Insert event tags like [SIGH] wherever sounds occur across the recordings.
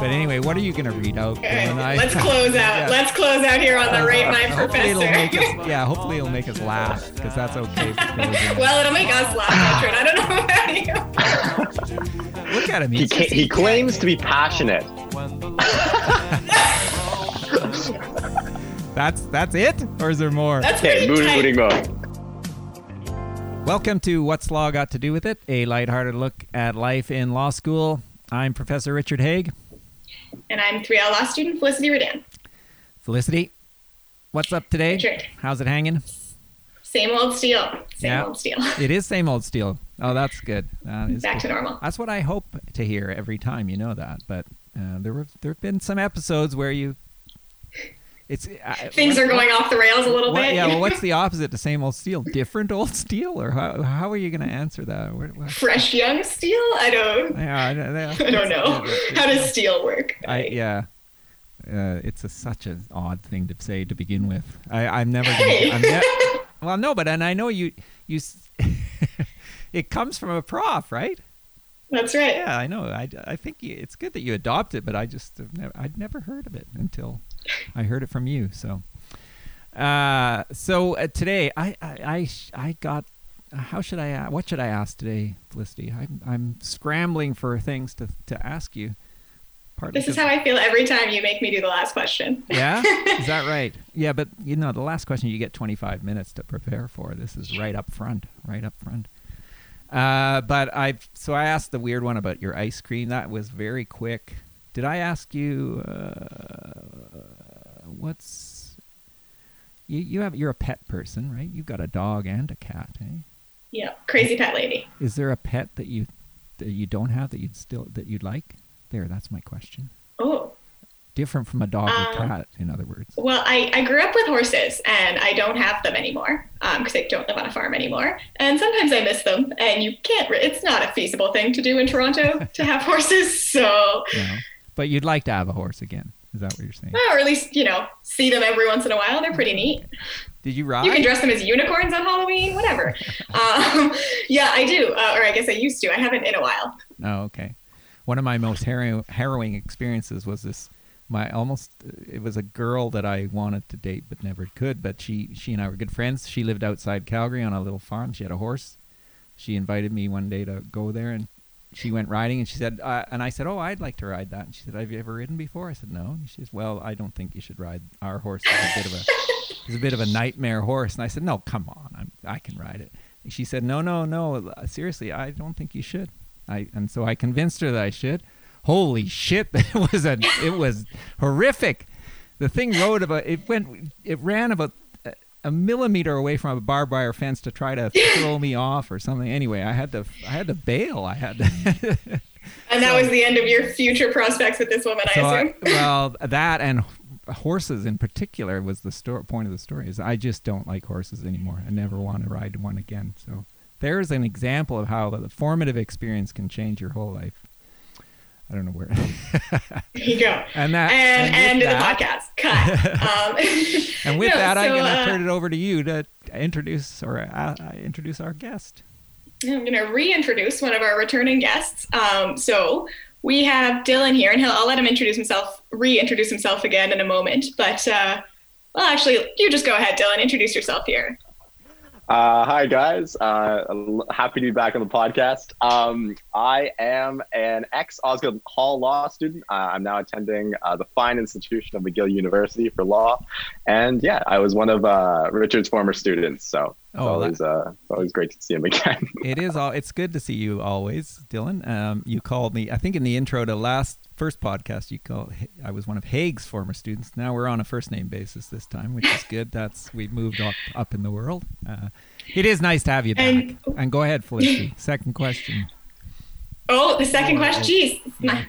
But anyway, what are you going to read out? Okay, let's [LAUGHS] close out. Yeah. Let's close out here on the oh, rate my Hopefully it'll make professor. us, [LAUGHS] yeah, hopefully it'll make us laugh because that's okay. [LAUGHS] well, it'll make us laugh, Richard. I don't know about you. Look at him. He, ca- he claims to be passionate. That's that's it, or is there more? That's Okay, pretty moody, tight. moody. Welcome to What's Law Got to Do with It, a lighthearted look at life in law school. I'm Professor Richard Haigh. And I'm 3L law student Felicity Redan. Felicity, what's up today? Richard. How's it hanging? Same old steel. Same Yeah. old steel. [LAUGHS] It is same old steel. Oh, that's good. That is Back good. to normal. That's what I hope to hear every time. You know that, but uh, there were there have been some episodes where you. It's uh, Things are going off the rails a little What, bit. yeah, well, what's [LAUGHS] the opposite to same old steel? Different old steel, or how, how are you going to answer that? Where, Fresh young steel? I don't. yeah, I, don't- [LAUGHS] I don't know. How does steel work? I yeah. Uh, it's a, such an odd thing to say to begin with. I, I'm never. Gonna, Hey. I'm ne- [LAUGHS] well, no, but and I know you. You. it comes from a prof, right? That's right. Yeah, I know. I, I think you, it's good that you adopt it, but I just have never, I'd never heard of it until I heard it from you. So, uh, so uh, today I I I, I got. Uh, how should I? a- What should I ask today, Felicity? I'm I'm scrambling for things to to ask you. Partly This is how I feel every time you make me do the last question. yeah, is that [LAUGHS] right? Yeah, but you know, the last question you get 25 minutes to prepare for. This is right up front, right up front. Uh, but I, so I asked the weird one about your ice cream. That was very quick. Did I ask you uh, what's you? You have you're a pet person, right? You've got a dog and a cat. Eh? Yeah, crazy pet lady. Is there a pet that you that you don't have that you'd still that you'd like? There, that's my question. Different from a dog or Um, cat, in other words. well, I, I grew up with horses and I don't have them anymore because I don't live on a farm anymore. And sometimes I miss them, and you can't. Re- it's not a feasible thing to do in Toronto [LAUGHS] to have horses. So, Yeah. But you'd like to have a horse again. Is that what you're saying? or at least you know, see them every once in a while. They're pretty neat. Did you ride? You can dress them as unicorns on Halloween, whatever. [LAUGHS] um, yeah, I do, uh, or I guess I used to. I haven't in a while. Oh, okay. One of my most harrow- harrowing experiences was this. My almost it was a girl that I wanted to date but never could. But she she and I were good friends. She lived outside Calgary on a little farm. She had a horse. She invited me one day to go there, and she went riding. And she said, uh, and I said, oh, I'd like to ride that. And she said, have you ever ridden before? I said, no. And she says, well, I don't think you should ride our horse. It's a bit of a [LAUGHS] it's a bit of a nightmare horse. And I said, no, come on, I'm, I can ride it. And she said, no, no, no, seriously, I don't think you should. I and so I convinced her that I should. Holy shit, [LAUGHS] it was a it was horrific. The thing rode about it went it ran about a- millimeter away from a barbed wire fence to try to [LAUGHS] throw me off or something. Anyway, I had to I had to bail. I had to. [LAUGHS] And that was the end of your future prospects with this woman, I So assume. well, that and horses in particular was the sto- point of the story. Is I just don't like horses anymore. I never want to ride one again. So there's an example of how the formative experience can change your whole life. I don't know where. [LAUGHS] There you go. and that and with end of the podcast. Cut. Um, [LAUGHS] And with [LAUGHS] no, that, I'm going to uh, turn it over to you to introduce or uh, introduce our guest. I'm going to reintroduce one of our returning guests. Um, so we have Dylan here, and he'll, I'll let him introduce himself, reintroduce himself again in a moment. But uh, well, actually, you just go ahead, Dylan. Introduce yourself here. Uh, hi guys, uh, happy to be back on the podcast. Um, I am an ex Osgoode Hall law student. Uh, I'm now attending uh, the fine institution of McGill University for law, and yeah, I was one of uh, Richard's former students. So it's Oh, always uh, it's always great to see him again. [LAUGHS] It is all. It's good to see you always, Dylan. Um, you called me. I think in the intro to last first podcast, you called. I was one of Haigh's former students. Now we're on a first name basis this time, which is good. That's we've moved up up in the world. Uh, it is nice to have you back. And- And, go ahead, Felicity. Second question. Oh, the second Oh, question. Jeez, my,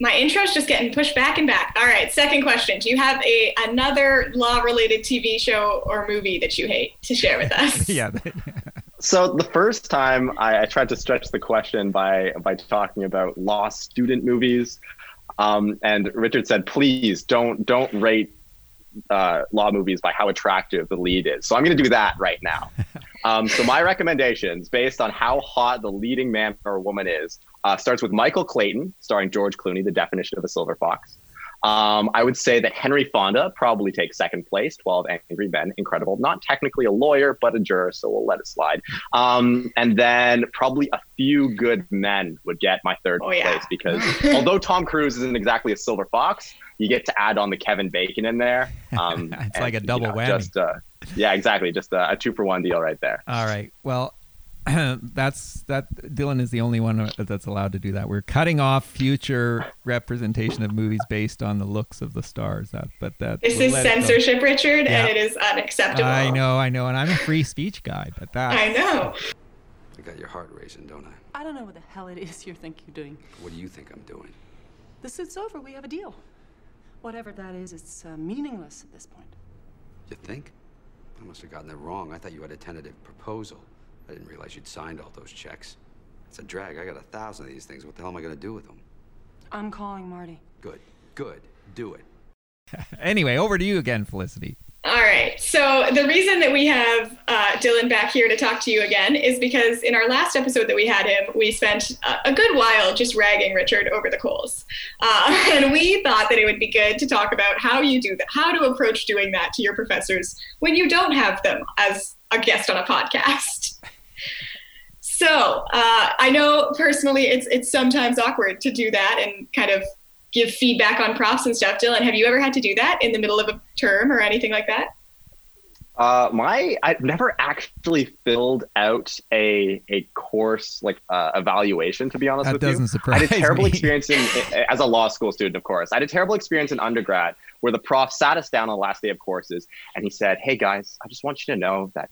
my is just getting pushed back and back. All right, second question. Do you have a another law-related TV show or movie that you hate to share with us? [LAUGHS] yeah. [LAUGHS] So the first time I, I tried to stretch the question by by talking about law student movies, um, and Richard said, "Please don't don't rate uh, law movies by how attractive the lead is." So I'm going to do that right now. [LAUGHS] Um, so my recommendations, based on how hot the leading man or woman is, uh, starts with Michael Clayton, starring George Clooney, the definition of a silver fox. Um, I would say that Henry Fonda probably takes second place. Twelve Angry Men, incredible. Not technically a lawyer, but a juror, so we'll let it slide. Um, and then probably a few good men would get my third Oh, yeah. place because [LAUGHS] although Tom Cruise isn't exactly a silver fox, you get to add on the Kevin Bacon in there. [LAUGHS] Um, It's and, like a you double know, whammy. Just uh, yeah, exactly. Just a, a two for one deal right there. All right. Well, [CLEARS THROAT] that's that. Dylan is the only one that's allowed to do that. We're cutting off future representation of movies based on the looks of the stars. That, but that This we'll is let it go. censorship, Richard, Yeah. and it is unacceptable. I know, I know, and I'm a free speech guy, but that I know. I got your heart racing, don't I? I don't know what the hell it is you think you're doing. What do you think I'm doing? The suit's over. We have a deal. Whatever that is, it's uh, meaningless at this point. You think? I must have gotten it wrong. I thought you had a tentative proposal. I didn't realize you'd signed all those checks. It's a drag. I got a thousand of these things. What the hell am I going to do with them? I'm calling Marty. Good. Good. Do it. [LAUGHS] Anyway, over to you again, Felicity. All right. So the reason that we have uh, Dylan back here to talk to you again is because in our last episode that we had him, we spent a, a good while just ragging Richard over the coals, uh, [LAUGHS] and we thought that it would be good to talk about how you do that, how to approach doing that to your professors when you don't have them as a guest on a podcast. [LAUGHS] So uh, I know personally, it's it's sometimes awkward to do that and kind of give feedback on props and stuff. Dylan, have you ever had to do that in the middle of a term or anything like that? Uh, my I've never actually filled out a a course like uh, evaluation. To be honest That with doesn't you, surprise I had a terrible me. experience in [LAUGHS] as a law school student. Of course, I had a terrible experience in undergrad where the prof sat us down on the last day of courses and he said, "Hey guys, I just want you to know that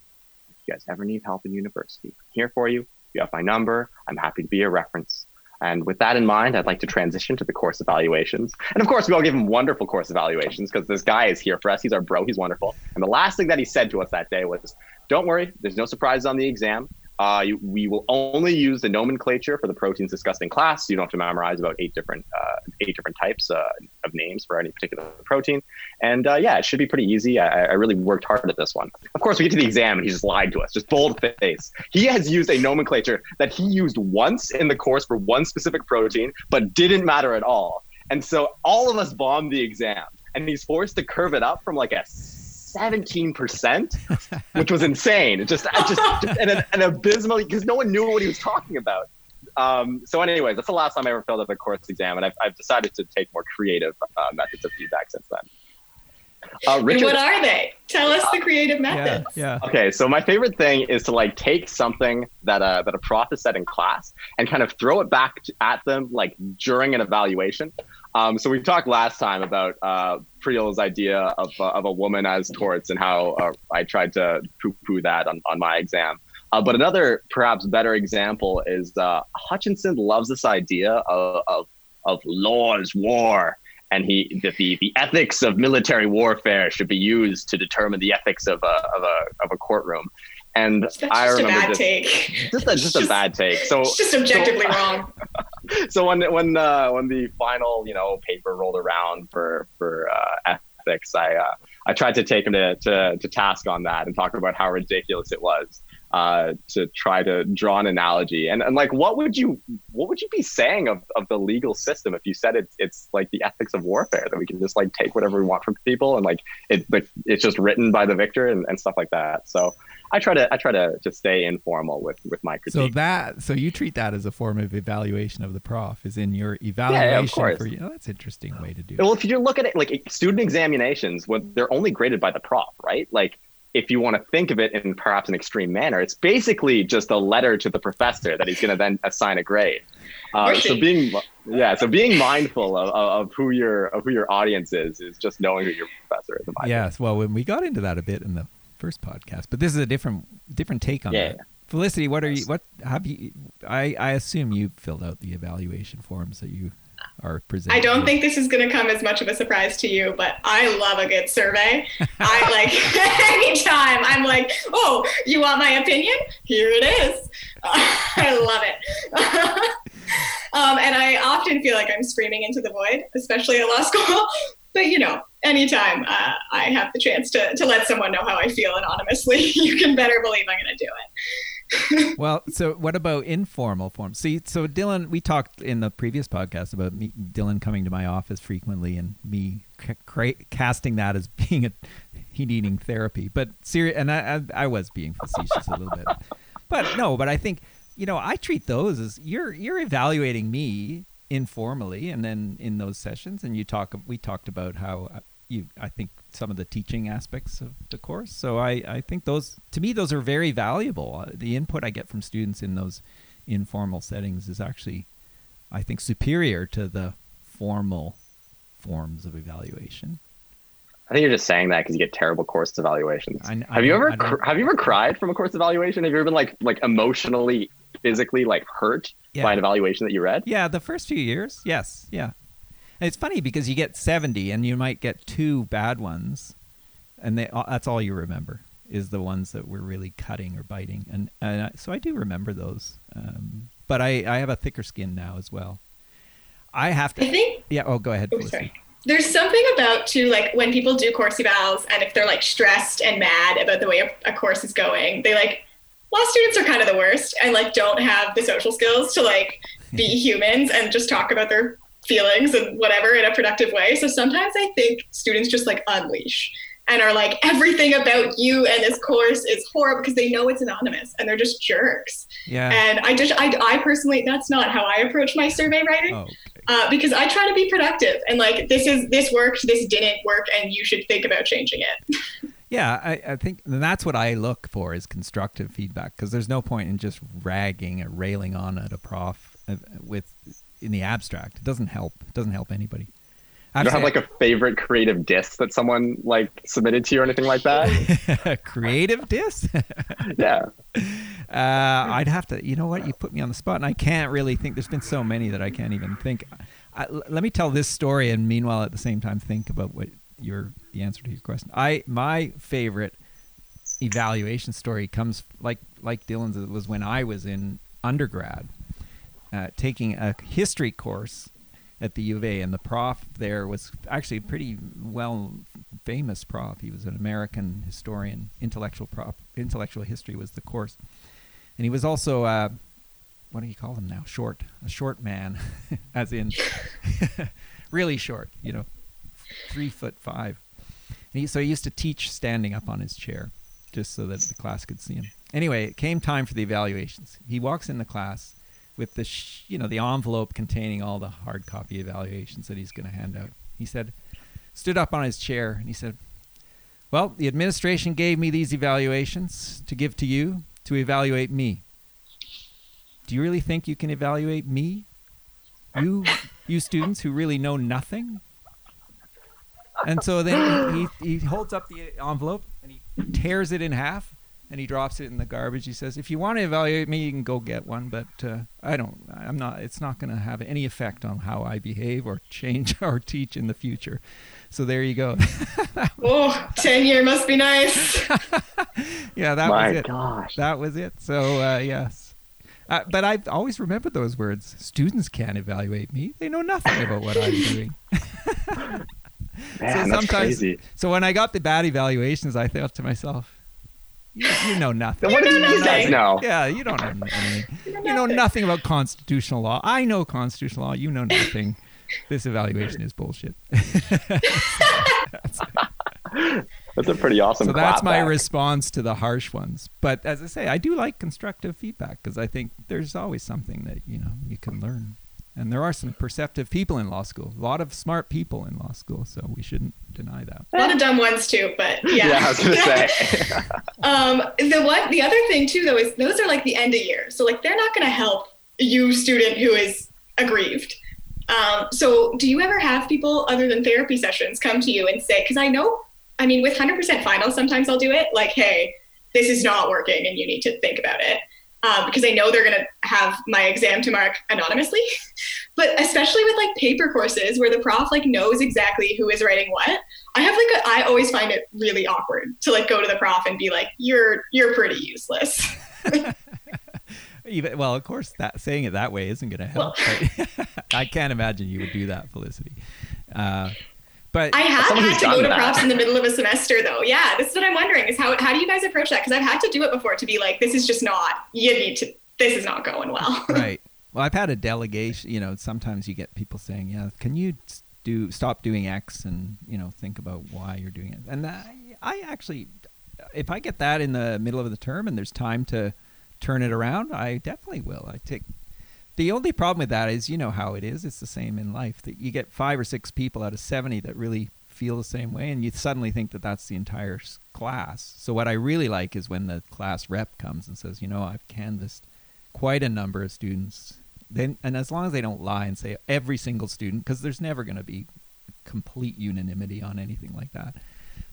if you guys ever need help in university, I'm here for you. You have my number. I'm happy to be a reference." And with that in mind, I'd like to transition to the course evaluations. And of course, we all give him wonderful course evaluations because this guy is here for us. He's our bro. He's wonderful. And the last thing that he said to us that day was, "Don't worry, there's no surprises on the exam. Uh, you, we will only use the nomenclature for the proteins discussed in class. So you don't have to memorize about eight different uh, eight different types uh, of names for any particular protein. And uh, yeah, it should be pretty easy. I, I really worked hard at this one. Of course, we get to the exam and he just lied to us, just bold face. He has used a nomenclature that he used once in the course for one specific protein, but didn't matter at all. And so all of us bombed the exam, and he's forced to curve it up from like a 17%, which was insane. It just, just, just and an, an abysmal because no one knew what he was talking about. Um, so, anyways, that's the last time I ever filled out a course exam, and I've, I've decided to take more creative uh, methods of feedback since then. Uh, Richard, what are they? Tell us the creative methods. yeah. Okay, so my favorite thing is to like take something that a that a prof has said in class and kind of throw it back to, at them like during an evaluation. Um, so we talked last time about uh, Priel's idea of, uh, of a woman as torts and how uh, I tried to poo-poo that on, on my exam. Uh, but another perhaps better example is uh, Hutchinson loves this idea of, of, of laws, war, and he that the, the ethics of military warfare should be used to determine the ethics of a of a, of a courtroom. And That's I just a remember bad this, take. just a, just a bad take. So It's just objectively so- wrong. [LAUGHS] [LAUGHS] so when when uh, when the final you know paper rolled around for for uh, ethics, I uh, I tried to take him to, to to task on that and talk about how ridiculous it was uh, to try to draw an analogy and and like what would you what would you be saying of, of the legal system if you said it's it's like the ethics of warfare that we can just like take whatever we want from people and like it like it's just written by the victor and, and stuff like that. So I try to I try to to stay informal with with my critique. So that so you treat that as a form of evaluation of the prof, is in your evaluation course. for you. Oh, that's an interesting way to do. it. Well, if you look at it like student examinations, when they're only graded by the prof, right? Like if you want to think of it in perhaps an extreme manner, it's basically just a letter to the professor that he's going to then assign a grade. Uh, so being yeah, so being mindful of, of, of who your of who your audience is is just knowing who your professor is. in my opinion. Yes. Well, when we got into that a bit in the first podcast, but this is a different different take on Yeah. that. Felicity, what are you? What have you? I I assume you filled out the evaluation forms that you are presenting. I don't think this is going to come as much of a surprise to you, but I love a good survey. I [LAUGHS] like [LAUGHS] anytime I'm like, oh, you want my opinion? Here it is. [LAUGHS] I love it. um, and I often feel like I'm screaming into the void, especially at law school. but you know, anytime uh, I have the chance to, to let someone know how I feel anonymously, you can better believe I'm going to do it. Well, so what about informal forms? See, so Dylan, we talked in the previous podcast about me, Dylan coming to my office frequently and me cra- casting that as being a he needing therapy. But serious, and I, I, I was being facetious a little bit. But no, but I think you know I treat those as you're you're evaluating me informally and then in those sessions and you talk we talked about how you I think some of the teaching aspects of the course so I I think those to me those are very valuable uh, the input I get from students in those informal settings is actually I think superior to the formal forms of evaluation I think you're just saying that because you get terrible course evaluations. I, I have you ever cr- have you ever cried from a course evaluation? Have you ever been like like emotionally, physically like hurt yeah. by an evaluation that you read? Yeah, the first few years, yes, yeah. And it's funny because you get seventy and you might get two bad ones, and they that's all you remember is the ones that were really cutting or biting, and, and so I do remember those. Um, but I I have a thicker skin now as well. I have to. I think. Yeah. Oh, go ahead. Oh, sorry there's something about too like when people do course evals and if they're like stressed and mad about the way a, a, course is going they like law students are kind of the worst and like don't have the social skills to like be [LAUGHS] humans and just talk about their feelings and whatever in a productive way. So sometimes i think students just like unleash and are like everything about you and this course is horrible because they know it's anonymous and they're just jerks. Yeah. And i just i, I personally that's not how i approach my survey writing oh uh, because I try to be productive and like this is this worked, this didn't work, and you should think about changing it. [LAUGHS] yeah, I, I think that's what I look for is constructive feedback because there's no point in just ragging or railing on at a prof uh, with in the abstract. It doesn't help. It doesn't help anybody. You don't have like a favorite creative diss that someone like submitted to you or anything like that? [LAUGHS] creative diss? [LAUGHS] yeah. Uh, I'd have to. You know what? You put me on the spot, and I can't really think. There's been so many that I can't even think. I, let me tell this story, and meanwhile, at the same time, think about what your the answer to your question. I my favorite evaluation story comes like like Dylan's. It was when I was in undergrad, uh, taking a history course at the U of A, and the prof there was actually a pretty well famous prof. He was an American historian, intellectual prof. Intellectual history was the course, and he was also uh, what do you call him now? Short, a short man, [LAUGHS] as in [LAUGHS] really short. You know, three foot five. And he, so he used to teach standing up on his chair, just so that the class could see him. Anyway, it came time for the evaluations. He walks in the class with the sh- you know the envelope containing all the hard copy evaluations that he's going to hand out. He said, stood up on his chair and he said, "Well, the administration gave me these evaluations to give to you to evaluate me. Do you really think you can evaluate me? You you students who really know nothing?" And so then he, he, he holds up the envelope and he tears it in half and he drops it in the garbage. He says, "If you want to evaluate me, you can go get one, but uh, I don't. I'm not. It's not going to have any effect on how I behave or change [LAUGHS] or teach in the future." So there you go. [LAUGHS] oh, tenure must be nice. [LAUGHS] yeah, that My was it. Gosh. That was it. So uh, yes. Uh, but I've always remembered those words. Students can't evaluate me. They know nothing about what I'm doing. Man, so sometimes, crazy. so when I got the bad evaluations, I thought to myself, you, you know nothing. what do you guys know? Yeah, you don't know anything. You know nothing about constitutional law. I know constitutional law. You know nothing. this evaluation is bullshit. [LAUGHS] that's, that's a pretty awesome. So that's my back. response to the harsh ones. But as I say, I do like constructive feedback because I think there's always something that you know you can learn. And there are some perceptive people in law school. A lot of smart people in law school, so we shouldn't deny that. A lot of dumb ones too, but [LAUGHS] yeah. yeah, I was gonna say. [LAUGHS] um, the one, the other thing too, though, is those are like the end of year, so like they're not going to help you, student who is aggrieved. Um, so, do you ever have people other than therapy sessions come to you and say, because I know, I mean, with 100% finals, sometimes I'll do it like, hey, this is not working and you need to think about it um, because I know they're going to have my exam to mark anonymously. [LAUGHS] but especially with like paper courses where the prof like knows exactly who is writing what, I have like a, I always find it really awkward to like go to the prof and be like, "You're you're pretty useless." [LAUGHS] Even well, of course, that saying it that way isn't going to help. Well, [LAUGHS] I can't imagine you would do that, Felicity. Uh, But I have had to go to that. props in the middle of a semester though. Yeah, this is what I'm wondering is how how do you guys approach that? Because I've had to do it before to be like, this is just not. You need to. This is not going well. [LAUGHS] right. Well, I've had a delegation. You know, sometimes you get people saying, "Yeah, can you do stop doing X and you know think about why you're doing it?" And I, I actually, if I get that in the middle of the term and there's time to turn it around, I definitely will. I take. The only problem with that is, you know how it is. It's the same in life that you get five or six people out of seventy that really feel the same way, and you suddenly think that that's the entire class. So what I really like is when the class rep comes and says, "You know, I've canvassed." quite a number of students. Then, and as long as they don't lie and say every single student, because there's never going to be complete unanimity on anything like that.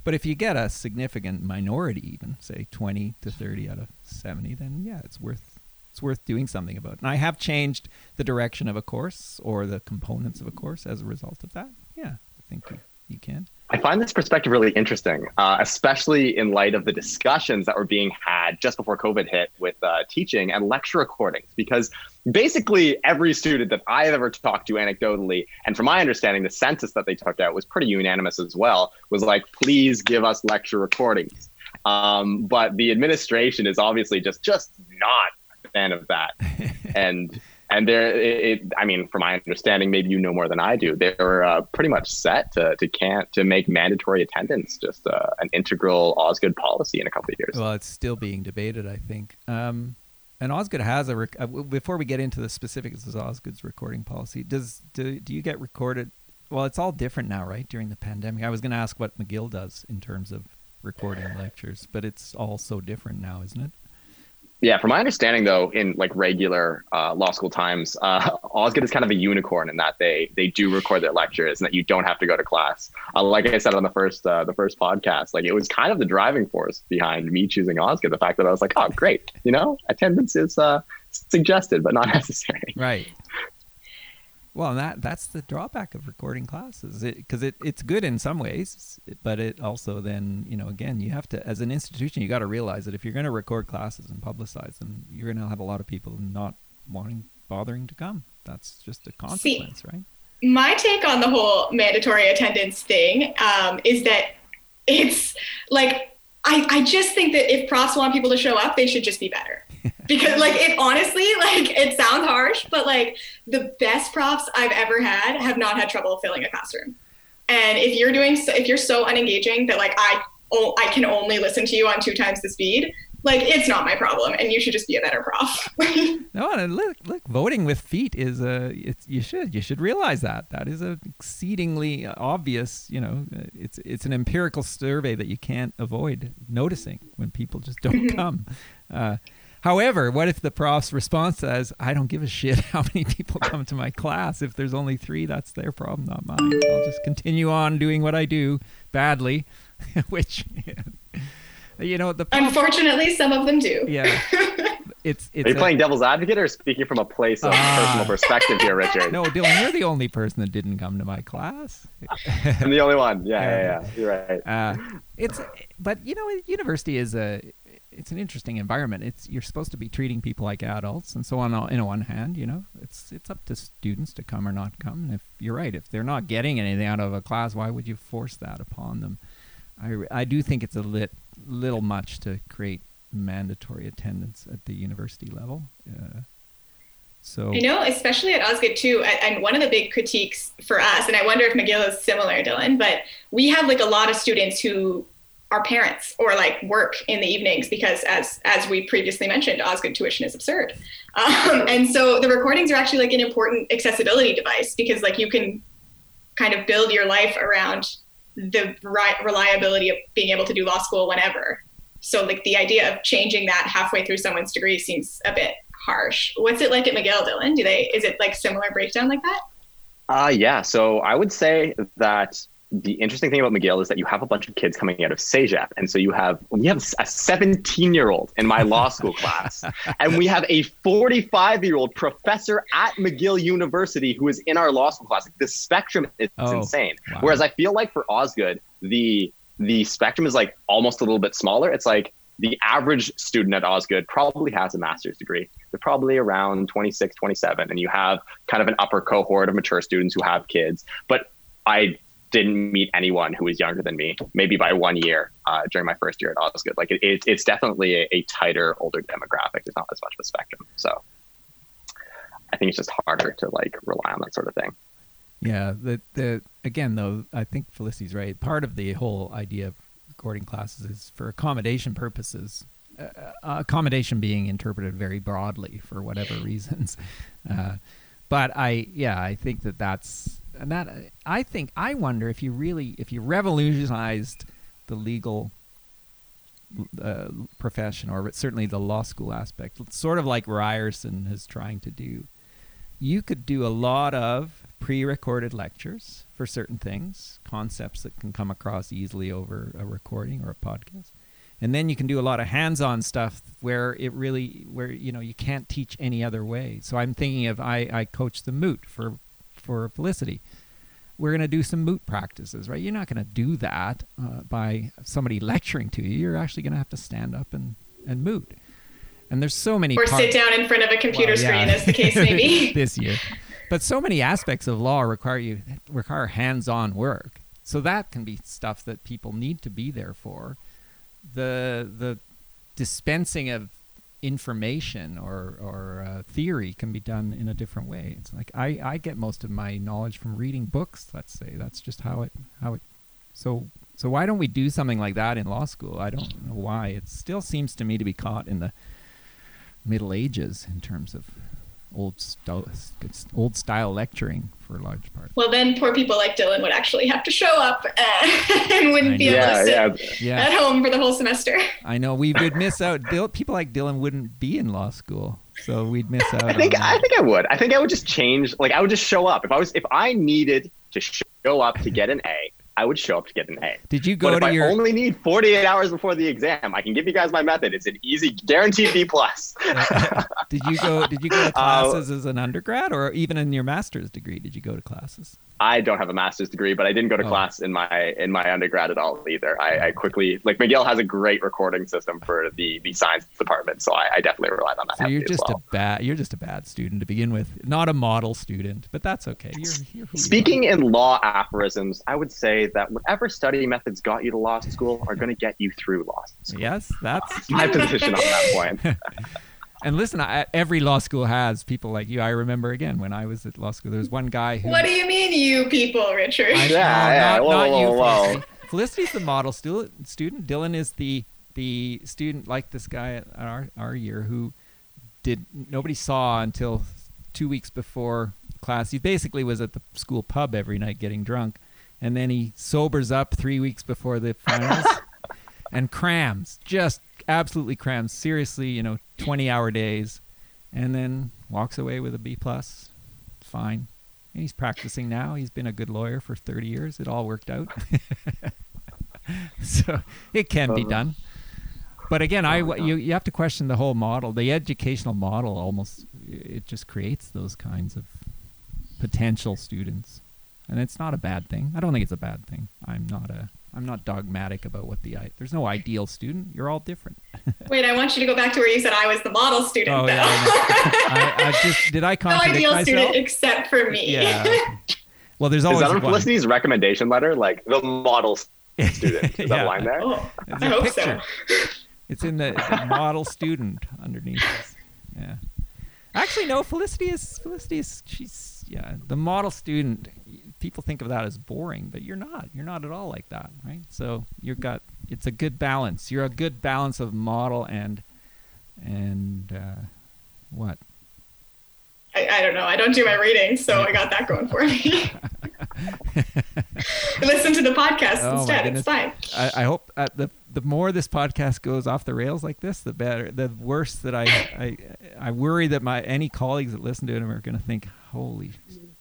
But if you get a significant minority, even say 20 to 30 out of 70, then yeah, it's worth it's worth doing something about. And I have changed the direction of a course or the components of a course as a result of that. Yeah, I think you, you can. I find this perspective really interesting, uh, especially in light of the discussions that were being had just before COVID hit with uh, teaching and lecture recordings. Because basically, every student that I've ever talked to anecdotally, and from my understanding, the census that they took out was pretty unanimous as well, was like, please give us lecture recordings. Um, but the administration is obviously just just not fan of that, and and there, it, I mean, from my understanding, maybe you know more than I do. They were uh, pretty much set to to can't to make mandatory attendance just uh, an integral Osgoode policy in a couple of years. Well, it's still being debated, I think. Um, and Osgoode has a rec- uh, before we get into the specifics of Osgoode's recording policy. Does do do you get recorded? Well, it's all different now, right? During the pandemic, I was going to ask what McGill does in terms of recording lectures, but it's all so different now, isn't it? Yeah, from my understanding, though, in like regular uh, law school times, uh, [LAUGHS] Osgoode is kind of a unicorn in that they they do record their lectures and that you don't have to go to class. Uh, like I said on the first uh, the first podcast, like it was kind of the driving force behind me choosing Osgoode. The fact that I was like, oh, great, you know, attendance is uh, suggested but not [LAUGHS] necessary. Right. Well, and that that's the drawback of recording classes, because it, it's good in some ways, but it also then you know again you have to as an institution you got to realize that if you're going to record classes and publicize them, you're going to have a lot of people not wanting bothering to come. That's just a consequence, right? My take on the whole mandatory attendance thing um, is that it's like I, I just think that if profs want people to show up, they should just be better. Because like it honestly, like it sounds harsh, but like the best profs I've ever had have not had trouble filling a classroom. And if you're doing so, if you're so unengaging that like I oh, I can only listen to you on two times the speed, like it's not my problem, and you should just be a better prof. [LAUGHS] No, and look, look, voting with feet is a. It's you should you should realize that that is a exceedingly obvious. You know, it's it's an empirical survey that you can't avoid noticing when people just don't come. Uh, however, what if the prof's response says, "I don't give a shit [LAUGHS] how many people come to my class. If there's only three, that's their problem, not mine. I'll just continue on doing what I do badly," [LAUGHS] which. [LAUGHS] You know the prof- Unfortunately, some of them do. yeah, it's it's Are you a- playing devil's advocate or speaking from a place of Ah. personal perspective here, Richard? No, Dylan, you're the only person that didn't come to my class. I'm the only one. Yeah, yeah, yeah. You're right. Uh, it's, but you know, university is a, it's an interesting environment. It's you're supposed to be treating people like adults, and so on. In one hand, you know, it's it's up to students to come or not come. And if you're right, if they're not getting anything out of a class, why would you force that upon them? I, I do think it's a lit little much to create mandatory attendance at the university level. Uh, so I know, especially at Osgoode too. And- And one of the big critiques for us, and I wonder if McGill is similar, Dylan, but we have like a lot of students who are parents or like work in the evenings because, as as we previously mentioned, Osgoode tuition is absurd. Um, and so the recordings are actually like an important accessibility device because like you can kind of build your life around the ri- reliability of being able to do law school whenever. So like the idea of changing that halfway through someone's degree seems a bit harsh. What's it like at McGill, Dylan? Do they is it like similar breakdown like that? Uh, yeah. So I would say that the interesting thing about McGill is that you have a bunch of kids coming out of CEGEP. And so you have, we have a 17 year old in my law school [LAUGHS] class, and we have a 45 year old professor at McGill University who is in our law school class. The spectrum is Oh, insane. wow. Whereas I feel like for Osgoode, the, the spectrum is like almost a little bit smaller. It's like the average student at Osgoode probably has a master's degree. They're probably around 26, 27, and you have kind of an upper cohort of mature students who have kids. But I didn't meet anyone who was younger than me, maybe by one year uh, during my first year at Osgoode. Like it, it it's definitely a, a, tighter, older demographic. There's not as much of a spectrum. So I think it's just harder to like rely on that sort of thing. Yeah. The the again though, I think Felicity's right. Part of the whole idea of recording classes is for accommodation purposes. Uh, uh accommodation being interpreted very broadly for whatever reasons. [LAUGHS] Uh, but I, yeah, I think that that's and that I think I wonder if you really if you revolutionized the legal uh, profession or certainly the law school aspect, sort of like Ryerson is trying to do, you could do a lot of pre-recorded lectures for certain things, concepts that can come across easily over a recording or a podcast. And then you can do a lot of hands-on stuff where it really where you know you can't teach any other way. So I'm thinking of I I coach the moot for for Felicity. We're going to do some moot practices, right? You're not going to do that uh, by somebody [LAUGHS] lecturing to you. You're actually going to have to stand up and, and moot. And there's so many. Or sit down in front of a computer well, yeah. screen, as the case may be. [LAUGHS] this year, but so many aspects of law require you require hands-on work. So that can be stuff that people need to be there for. The the dispensing of information or or uh, theory can be done in a different way. It's like I I get most of my knowledge from reading books. Let's say that's just how it how it. So so why don't we do something like that in law school? I don't know why. It still seems to me to be caught in the Middle Ages in terms of old style, old style lecturing for a large part. Well, then poor people like Dylan would actually have to show up uh, [LAUGHS] and wouldn't be able to sit yeah. at home for the whole semester. [LAUGHS] I know we would miss out. People like Dylan wouldn't be in law school, so we'd miss out. I think I think I would. I think I would just change. Like I would just show up if I was if I needed to show up to get an A. I would show up to get an A. Did you go but to if your? I only need 48 hours before the exam. I can give you guys my method. It's an easy, guaranteed B plus. [LAUGHS] did you go? Did you go to [LAUGHS] uh, classes uh, as an undergrad, or even in your master's degree? Did you go to classes? I don't have a master's degree, but I didn't go to oh. class in my in my undergrad at all either. I, I, quickly like McGill has a great recording system for the the science department, so I, I definitely relied on that. So you're just well. a bad you're just a bad student to begin with, not a model student, but that's okay. You're, you're Speaking in law aphorisms, I would say that whatever study methods got you to law school are going to get you through law school. Yes, that's my position on that point. [LAUGHS] And listen, I, every law school has people like you. I remember again when I was at law school, there was one guy who. What do you mean, you people, Richard? I, yeah, yeah. Not, whoa, not whoa, you, whoa. Felicity. Felicity's the model stu- student. Dylan is the the student like this guy at our our year who did nobody saw until two weeks before class. He basically was at the school pub every night getting drunk, and then he sobers up three weeks before the finals [LAUGHS] and crams just absolutely crams. Seriously, you know, 20 hour days, and then walks away with a B plus. Fine. And he's practicing now. He's been a good lawyer for 30 years. It all worked out. [LAUGHS] so it can be uh-huh. done. But again, I uh-huh. you you have to question the whole model. The educational model almost it just creates those kinds of potential students, and it's not a bad thing. I don't think it's a bad thing. I'm not a I'm not dogmatic about what the there's no ideal student. You're all different. [LAUGHS] Wait, I want you to go back to where you said I was the model student. Oh, though. yeah. I, I, [LAUGHS] just did I contradict no ideal myself? student except for me. Yeah. [LAUGHS] Well, there's always is that on Felicity's recommendation letter, like the model student? Is yeah. that line there? Oh, I hope picture. so. It's in the, the model student underneath. Yeah. Actually, no. Felicity is Felicity is she's yeah the model student people think of that as boring, but you're not. You're not at all like that, right? So you've got it's a good balance. You're a good balance of model and and uh, what? I, I don't know. I don't do my reading, so I got that going for me. [LAUGHS] [LAUGHS] Listen to the podcast oh instead. It's fine. I, I hope uh, the the more this podcast goes off the rails like this, the better. The worse that I I, I worry that my any colleagues that listen to it are going to think, "Holy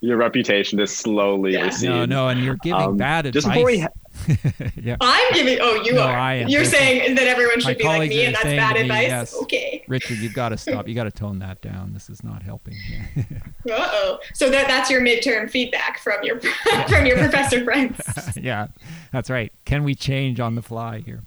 your reputation is slowly yeah. receding. No, no, and you're giving um, bad advice. Just before we ha- [LAUGHS] yeah. I'm giving. Oh, you no, are. I am. You're saying that everyone should be like me, and that's bad advice. Me, yes. Okay. Richard, you've got to [LAUGHS] stop. You got to tone that down. This is not helping. [LAUGHS] uh oh. So that that's your midterm feedback from your from your professor friends. yeah, that's right. Can we change on the fly here?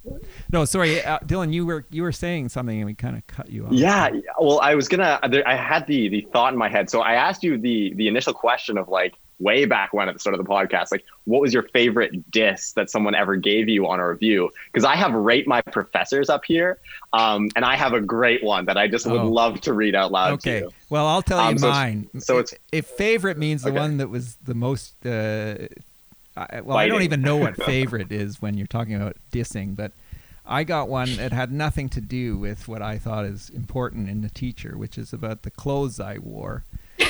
No, sorry, uh, Dylan. You were you were saying something, and we kind of cut you off. Yeah, well, I was gonna. I had the the thought in my head, so I asked you the the initial question of like way back when at the start of the podcast, like what was your favorite diss that someone ever gave you on a review? Because I have rate my professors up here, um, and I have a great one that I just would Oh. love to read out loud Okay. to you. Well, I'll tell you Um, so it's- mine. so it's- if favorite means the Okay. one that was the most. Uh, I, well, I don't even know what [LAUGHS] favorite is when you're talking about dissing, but I got one that had nothing to do with what I thought is important in the teacher, which is about the clothes I wore. [LAUGHS]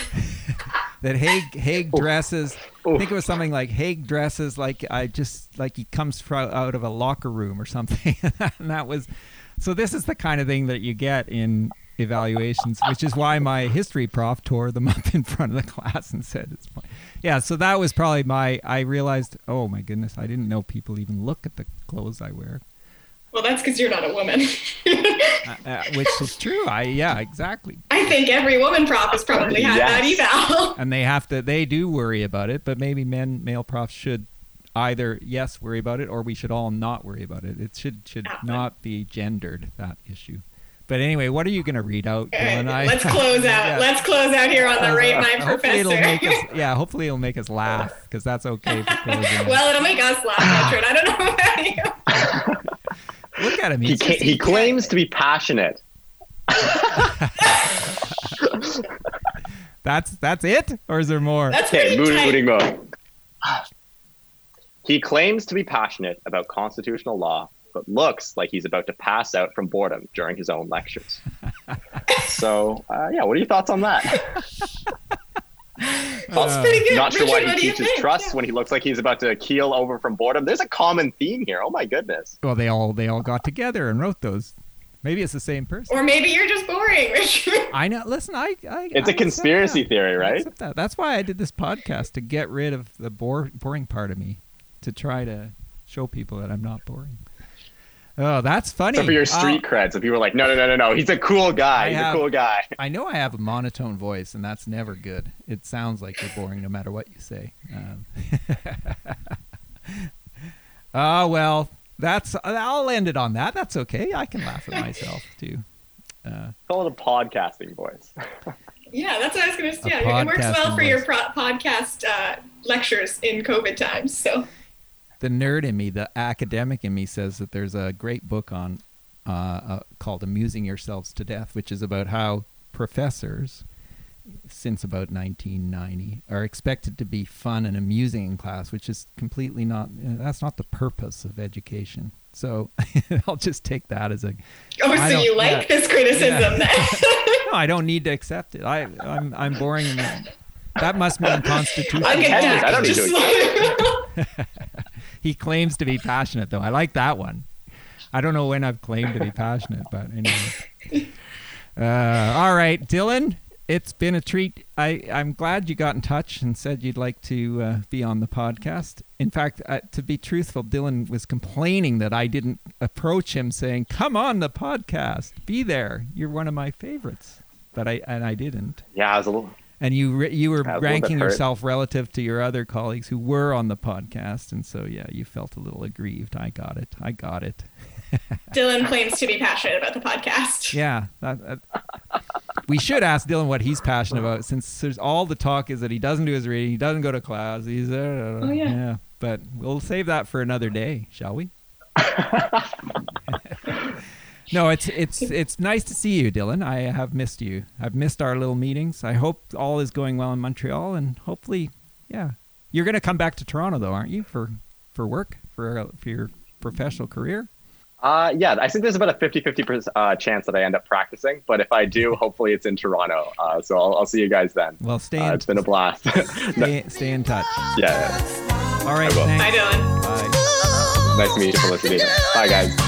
that Haigh Haigh dresses. I think it was something like Haigh dresses like I just like he comes out of a locker room or something, [LAUGHS] and that was. So this is the kind of thing that you get in evaluations, which is why my history prof tore them [LAUGHS] up in front of the class and said it's fine. Yeah, so that was probably my. I realized, oh my goodness, I didn't know people even look at the clothes I wear, Well, that's because you're not a woman. uh, uh, which is true. I yeah, exactly. I think every woman prof has probably had Yes. that eval. [LAUGHS] and they have to they do worry about it but maybe men male profs should either yes worry about it or we should all not worry about it it should should Yeah. not be gendered that issue but anyway what are you going to read out All right, Dylan? I- let's close [LAUGHS] out. Yeah. Let's close out here on the rate my hopefully it'll make us professor. [LAUGHS] yeah hopefully it'll make us laugh because that's okay for well, it'll make us laugh, Richard. I don't know about you. Look at him He he's ca- just- he claims to be passionate. [LAUGHS] that's that's it or is there more That's Okay, pretty mood, tight. mode. He claims to be passionate about constitutional law, but looks like he's about to pass out from boredom during his own lectures. [LAUGHS] so, uh, yeah, what are your thoughts on that? [LAUGHS] Uh, pretty good. Not sure why he what do teaches trust Yeah. when he looks like he's about to keel over from boredom. There's a common theme here. Oh my goodness. well they all they all got together and wrote those maybe it's the same person Or maybe you're just boring, Richard. I know. Listen, I. I It's I a conspiracy that. theory, right? that. That's why I did this podcast to get rid of the bore, boring part of me, to try to show people that I'm not boring. Oh, that's funny. So for your Uh, street cred, so people are like, no, no, no, no, no, he's a cool guy. I He's have- a cool guy. [LAUGHS] I know I have a monotone voice, and that's never good. It sounds like you're boring no matter what you say. Um, oh [LAUGHS] well, that's. I'll end it on that. That's okay. I can laugh at myself too. Uh, Call it a podcasting voice. [LAUGHS] yeah, that's what I was going to say. Yeah, it works well podcasting for your pro- podcast uh, lectures in COVID times. So the nerd in me, the academic in me, says that there's a great book on uh, uh, called "Amusing Yourselves to Death," which is about how professors, since about 1990, are expected to be fun and amusing in class, which is completely not. uh, That's not the purpose of education. So [LAUGHS] I'll just take that as a. Oh, so you like yeah. this criticism Yeah. then? [LAUGHS] No, I don't need to accept it. I, I'm I'm boring. That must be unconstitutional. [LAUGHS] That. I don't need to He claims to be passionate, though. I like that one. I don't know when I've claimed to be passionate, but anyway. Uh, all right, Dylan, it's been a treat. I, I'm glad you got in touch and said you'd like to uh, be on the podcast. In fact, uh, to be truthful, Dylan was complaining that I didn't approach him saying, "Come on the podcast, be there. You're one of my favorites," but I and I didn't. Yeah, I was a little. And you re- you were I was a little bit ranking yourself relative to your other colleagues who were on the podcast, and so yeah, you felt a little aggrieved. I got it. I got it. [LAUGHS] Dylan claims to be passionate about the podcast. Yeah, that, that- we should ask Dylan what he's passionate about, since there's all the talk is that he doesn't do his reading, he doesn't go to class. He's uh, Oh, yeah. But we'll save that for another day, shall we? [LAUGHS] no, it's it's it's nice to see you, Dylan. I have missed you. I've missed our little meetings. I hope all is going well in Montreal, and hopefully, yeah, you're going to come back to Toronto though, aren't you? For for work for uh, for your professional career. Uh, yeah, I think there's about a 50-50 uh, chance that I end up practicing, but if I do, [LAUGHS] hopefully it's in Toronto. Uh, so I'll, I'll see you guys then. Well, stay Uh, in, it's been a blast. [LAUGHS] stay, stay in touch. yeah. All right, I Bye, Dylan. Bye. Nice to meet you, Felicity. Bye, guys.